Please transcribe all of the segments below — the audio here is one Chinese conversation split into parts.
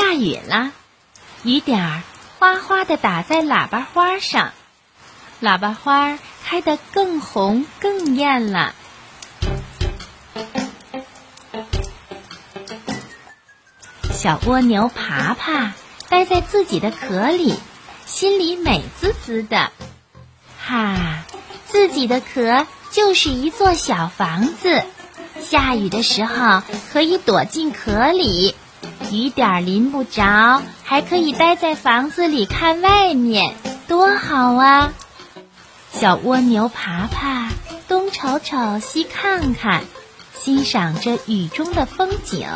下雨了，雨点儿哗哗的打在喇叭花上，喇叭花开得更红更艳了。小蜗牛爬爬待在自己的壳里，心里美滋滋的。哈，自己的壳就是一座小房子，下雨的时候可以躲进壳里。雨点淋不着，还可以待在房子里看外面，多好啊！小蜗牛爬爬，东瞅瞅，西看看，欣赏着雨中的风景。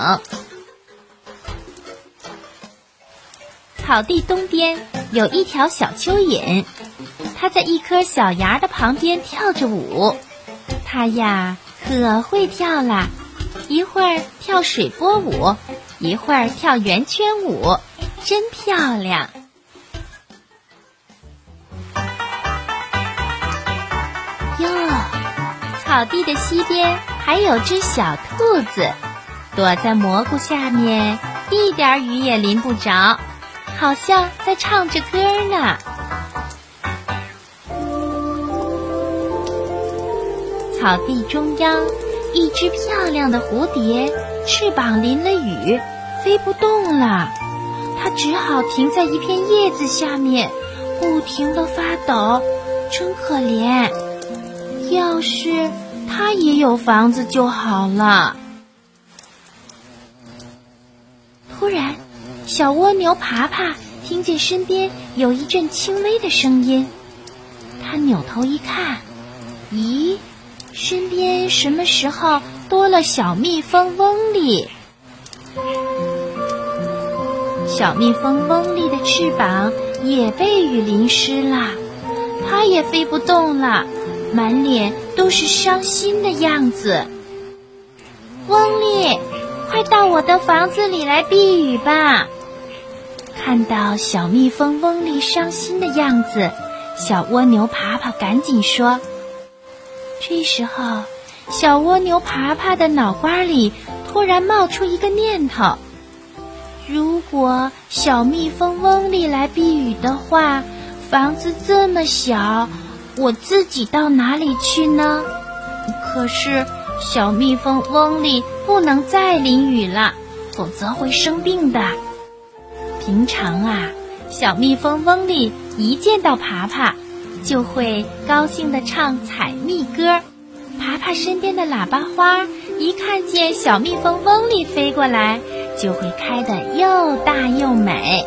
草地东边有一条小蚯蚓，它在一颗小芽的旁边跳着舞。它呀，可会跳啦，一会儿跳水波舞。一会儿跳圆圈舞，真漂亮。哟，草地的西边还有只小兔子，躲在蘑菇下面，一点雨也淋不着，好像在唱着歌呢。草地中央，一只漂亮的蝴蝶，翅膀淋了雨。飞不动了，它只好停在一片叶子下面，不停地发抖，真可怜。要是它也有房子就好了。突然，小蜗牛爬爬听见身边有一阵轻微的声音，它扭头一看，咦，身边什么时候多了小蜜蜂嗡里？小蜜蜂翁丽的翅膀也被雨淋湿了，它也飞不动了，满脸都是伤心的样子。翁丽，快到我的房子里来避雨吧！看到小蜜蜂翁丽伤心的样子，小蜗牛爬爬赶紧说。这时候，小蜗牛爬爬的脑瓜里突然冒出一个念头。如果小蜜蜂翁里来避雨的话，房子这么小，我自己到哪里去呢？可是小蜜蜂翁里不能再淋雨了，否则会生病的。平常啊，小蜜蜂翁里一见到爬爬，就会高兴地唱采蜜歌。爬爬身边的喇叭花一看见小蜜蜂翁里飞过来。就会开得又大又美。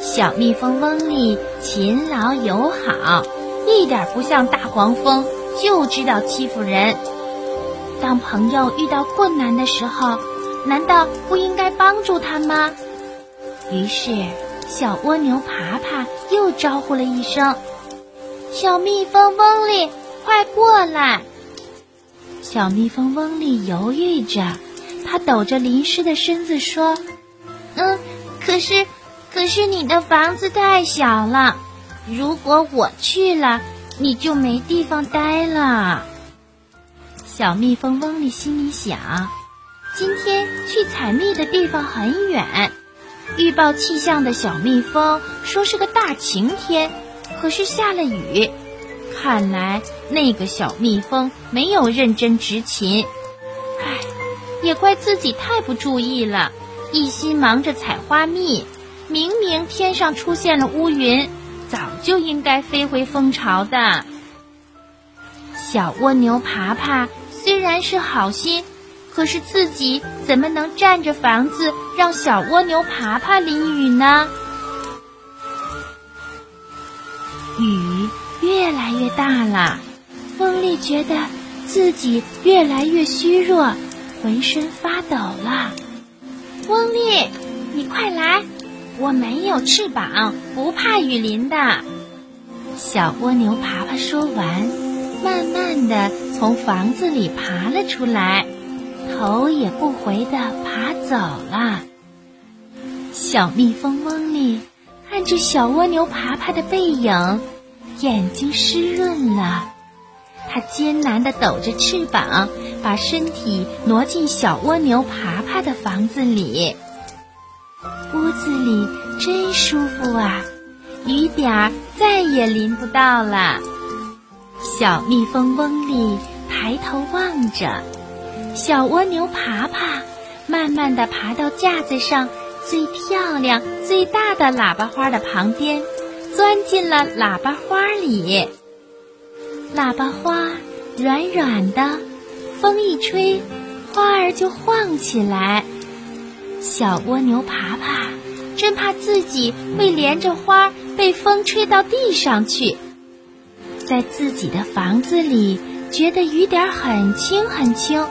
小蜜蜂翁丽勤劳友好，一点不像大黄蜂，就知道欺负人。当朋友遇到困难的时候，难道不应该帮助他吗？于是，小蜗牛爬爬又招呼了一声：“小蜜蜂翁丽，快过来！”小蜜蜂翁丽犹豫着。他抖着淋湿的身子说：“嗯，可是，可是你的房子太小了，如果我去了，你就没地方待了。”小蜜蜂嗡里心里想：“今天去采蜜的地方很远，预报气象的小蜜蜂说是个大晴天，可是下了雨，看来那个小蜜蜂没有认真执勤。”也怪自己太不注意了，一心忙着采花蜜。明明天上出现了乌云，早就应该飞回蜂巢的。小蜗牛爬爬虽然是好心，可是自己怎么能占着房子让小蜗牛爬爬淋雨呢？雨越来越大了，翁丽觉得自己越来越虚弱。浑身发抖了，翁丽，你快来！我没有翅膀，不怕雨淋的。小蜗牛爬爬说完，慢慢的从房子里爬了出来，头也不回的爬走了。小蜜蜂翁丽看着小蜗牛爬爬的背影，眼睛湿润了。它艰难的抖着翅膀。把身体挪进小蜗牛爬爬的房子里。屋子里真舒服啊，雨点儿再也淋不到了。小蜜蜂嗡里抬头望着，小蜗牛爬爬慢慢地爬到架子上最漂亮、最大的喇叭花的旁边，钻进了喇叭花里。喇叭花软软的，风一吹，花儿就晃起来。小蜗牛爬爬，真怕自己会连着花被风吹到地上去。在自己的房子里，觉得雨点很轻很轻，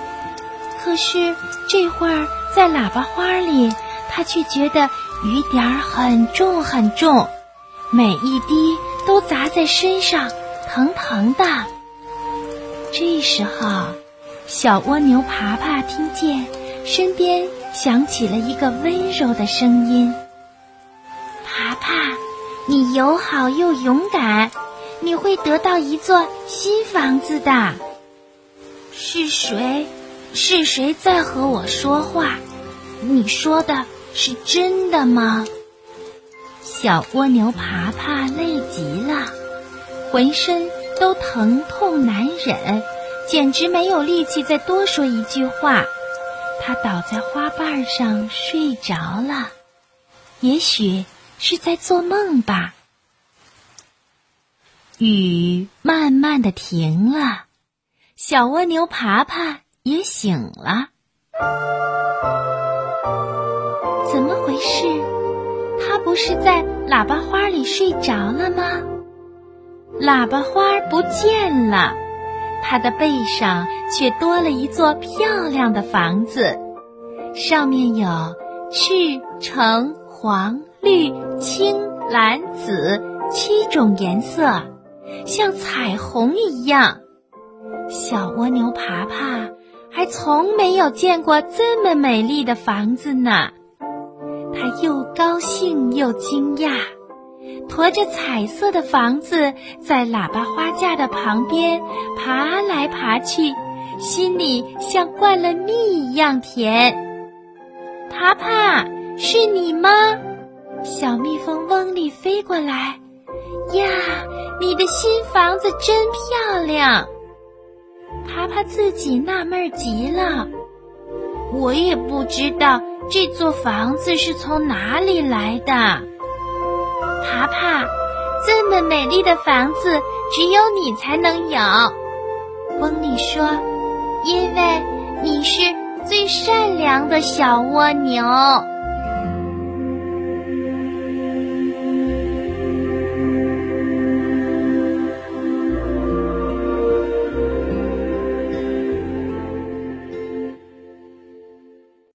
可是这会儿在喇叭花里，它却觉得雨点很重很重，每一滴都砸在身上，疼疼的。这时候，小蜗牛爬爬听见身边响起了一个温柔的声音：“爬爬，你友好又勇敢。”你会得到一座新房子的。是谁？是谁在和我说话？你说的是真的吗？小蜗牛爬爬累极了，浑身都疼痛难忍，简直没有力气再多说一句话。它倒在花瓣上睡着了，也许是在做梦吧。雨慢慢的停了，小蜗牛爬爬也醒了。怎么回事？它不是在喇叭花里睡着了吗？喇叭花不见了，它的背上却多了一座漂亮的房子，上面有赤、橙、黄、绿、青、蓝、紫七种颜色。像彩虹一样，小蜗牛爬爬还从没有见过这么美丽的房子呢。它又高兴又惊讶，驮着彩色的房子在喇叭花架的旁边爬来爬去，心里像灌了蜜一样甜。爬爬，是你吗？小蜜蜂嗡里飞过来。呀，你的新房子真漂亮！爬爬自己纳闷极了，我也不知道这座房子是从哪里来的。爬爬，这么美丽的房子只有你才能有。翁里说，因为你是最善良的小蜗牛。